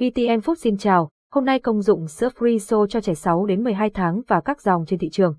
VTM Food xin chào, hôm nay công dụng sữa Friso cho trẻ 6 đến 12 tháng và các dòng trên thị trường.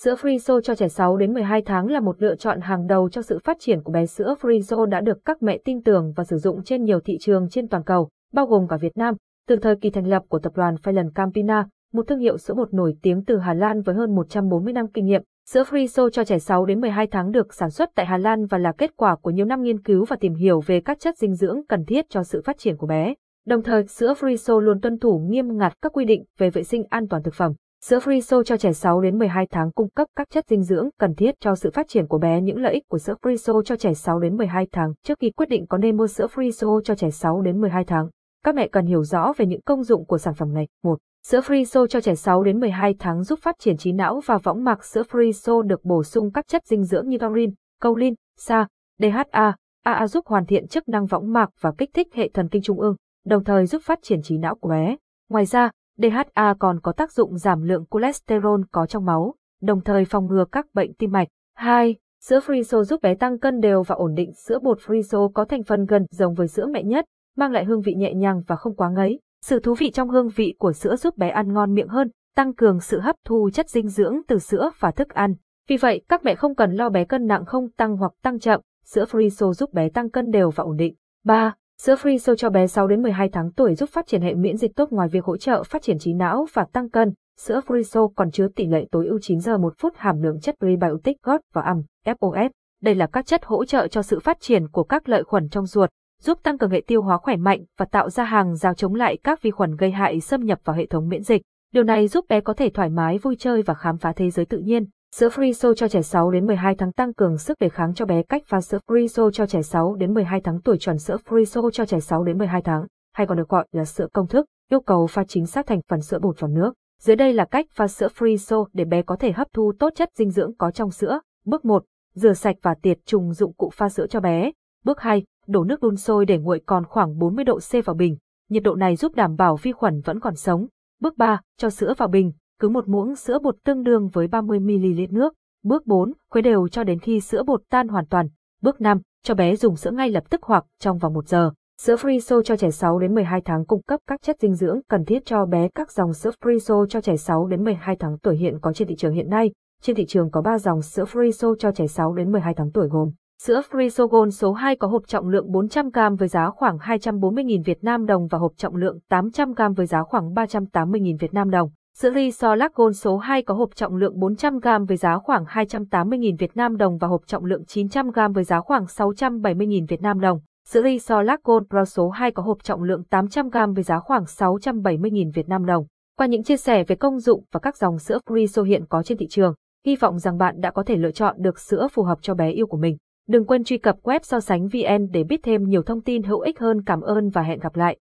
Sữa Friso cho trẻ 6 đến 12 tháng là một lựa chọn hàng đầu cho sự phát triển của bé sữa Friso đã được các mẹ tin tưởng và sử dụng trên nhiều thị trường trên toàn cầu, bao gồm cả Việt Nam. Từ thời kỳ thành lập của tập đoàn Phelan Campina, một thương hiệu sữa bột nổi tiếng từ Hà Lan với hơn 140 năm kinh nghiệm, sữa Friso cho trẻ 6 đến 12 tháng được sản xuất tại Hà Lan và là kết quả của nhiều năm nghiên cứu và tìm hiểu về các chất dinh dưỡng cần thiết cho sự phát triển của bé. Đồng thời, sữa Friso luôn tuân thủ nghiêm ngặt các quy định về vệ sinh an toàn thực phẩm. Sữa Friso cho trẻ 6 đến 12 tháng cung cấp các chất dinh dưỡng cần thiết cho sự phát triển của bé. Những lợi ích của sữa Friso cho trẻ 6 đến 12 tháng trước khi quyết định có nên mua sữa Friso cho trẻ 6 đến 12 tháng. Các mẹ cần hiểu rõ về những công dụng của sản phẩm này. 1. Sữa Friso cho trẻ 6 đến 12 tháng giúp phát triển trí não và võng mạc. Sữa Friso được bổ sung các chất dinh dưỡng như taurin, choline, sa, DHA, AA giúp hoàn thiện chức năng võng mạc và kích thích hệ thần kinh trung ương đồng thời giúp phát triển trí não của bé. Ngoài ra, DHA còn có tác dụng giảm lượng cholesterol có trong máu, đồng thời phòng ngừa các bệnh tim mạch. 2. Sữa Friso giúp bé tăng cân đều và ổn định. Sữa bột Friso có thành phần gần giống với sữa mẹ nhất, mang lại hương vị nhẹ nhàng và không quá ngấy. Sự thú vị trong hương vị của sữa giúp bé ăn ngon miệng hơn, tăng cường sự hấp thu chất dinh dưỡng từ sữa và thức ăn. Vì vậy, các mẹ không cần lo bé cân nặng không tăng hoặc tăng chậm, sữa Friso giúp bé tăng cân đều và ổn định. 3. Sữa Free cho bé 6 đến 12 tháng tuổi giúp phát triển hệ miễn dịch tốt ngoài việc hỗ trợ phát triển trí não và tăng cân. Sữa Friso còn chứa tỷ lệ tối ưu 9 giờ 1 phút hàm lượng chất prebiotic GOT và âm, FOS. Đây là các chất hỗ trợ cho sự phát triển của các lợi khuẩn trong ruột, giúp tăng cường hệ tiêu hóa khỏe mạnh và tạo ra hàng rào chống lại các vi khuẩn gây hại xâm nhập vào hệ thống miễn dịch. Điều này giúp bé có thể thoải mái vui chơi và khám phá thế giới tự nhiên. Sữa Friso cho trẻ 6 đến 12 tháng tăng cường sức đề kháng cho bé cách pha sữa Friso cho trẻ 6 đến 12 tháng tuổi chuẩn sữa Friso cho trẻ 6 đến 12 tháng, hay còn được gọi là sữa công thức, yêu cầu pha chính xác thành phần sữa bột vào nước. Dưới đây là cách pha sữa Friso để bé có thể hấp thu tốt chất dinh dưỡng có trong sữa. Bước 1. Rửa sạch và tiệt trùng dụng cụ pha sữa cho bé. Bước 2. Đổ nước đun sôi để nguội còn khoảng 40 độ C vào bình. Nhiệt độ này giúp đảm bảo vi khuẩn vẫn còn sống. Bước 3. Cho sữa vào bình, cứ một muỗng sữa bột tương đương với 30ml nước. Bước 4, khuấy đều cho đến khi sữa bột tan hoàn toàn. Bước 5, cho bé dùng sữa ngay lập tức hoặc trong vòng 1 giờ. Sữa Friso cho trẻ 6 đến 12 tháng cung cấp các chất dinh dưỡng cần thiết cho bé. Các dòng sữa Friso cho trẻ 6 đến 12 tháng tuổi hiện có trên thị trường hiện nay. Trên thị trường có 3 dòng sữa Friso cho trẻ 6 đến 12 tháng tuổi gồm Sữa Friso Gold số 2 có hộp trọng lượng 400g với giá khoảng 240.000 Việt Nam đồng và hộp trọng lượng 800g với giá khoảng 380.000 Việt Nam đồng. Sữa ly so Gold số 2 có hộp trọng lượng 400g với giá khoảng 280.000 Việt Nam đồng và hộp trọng lượng 900g với giá khoảng 670.000 Việt Nam đồng. Sữa ly so Gold Pro số 2 có hộp trọng lượng 800g với giá khoảng 670.000 Việt Nam đồng. Qua những chia sẻ về công dụng và các dòng sữa Friso hiện có trên thị trường, hy vọng rằng bạn đã có thể lựa chọn được sữa phù hợp cho bé yêu của mình. Đừng quên truy cập web so sánh VN để biết thêm nhiều thông tin hữu ích hơn. Cảm ơn và hẹn gặp lại.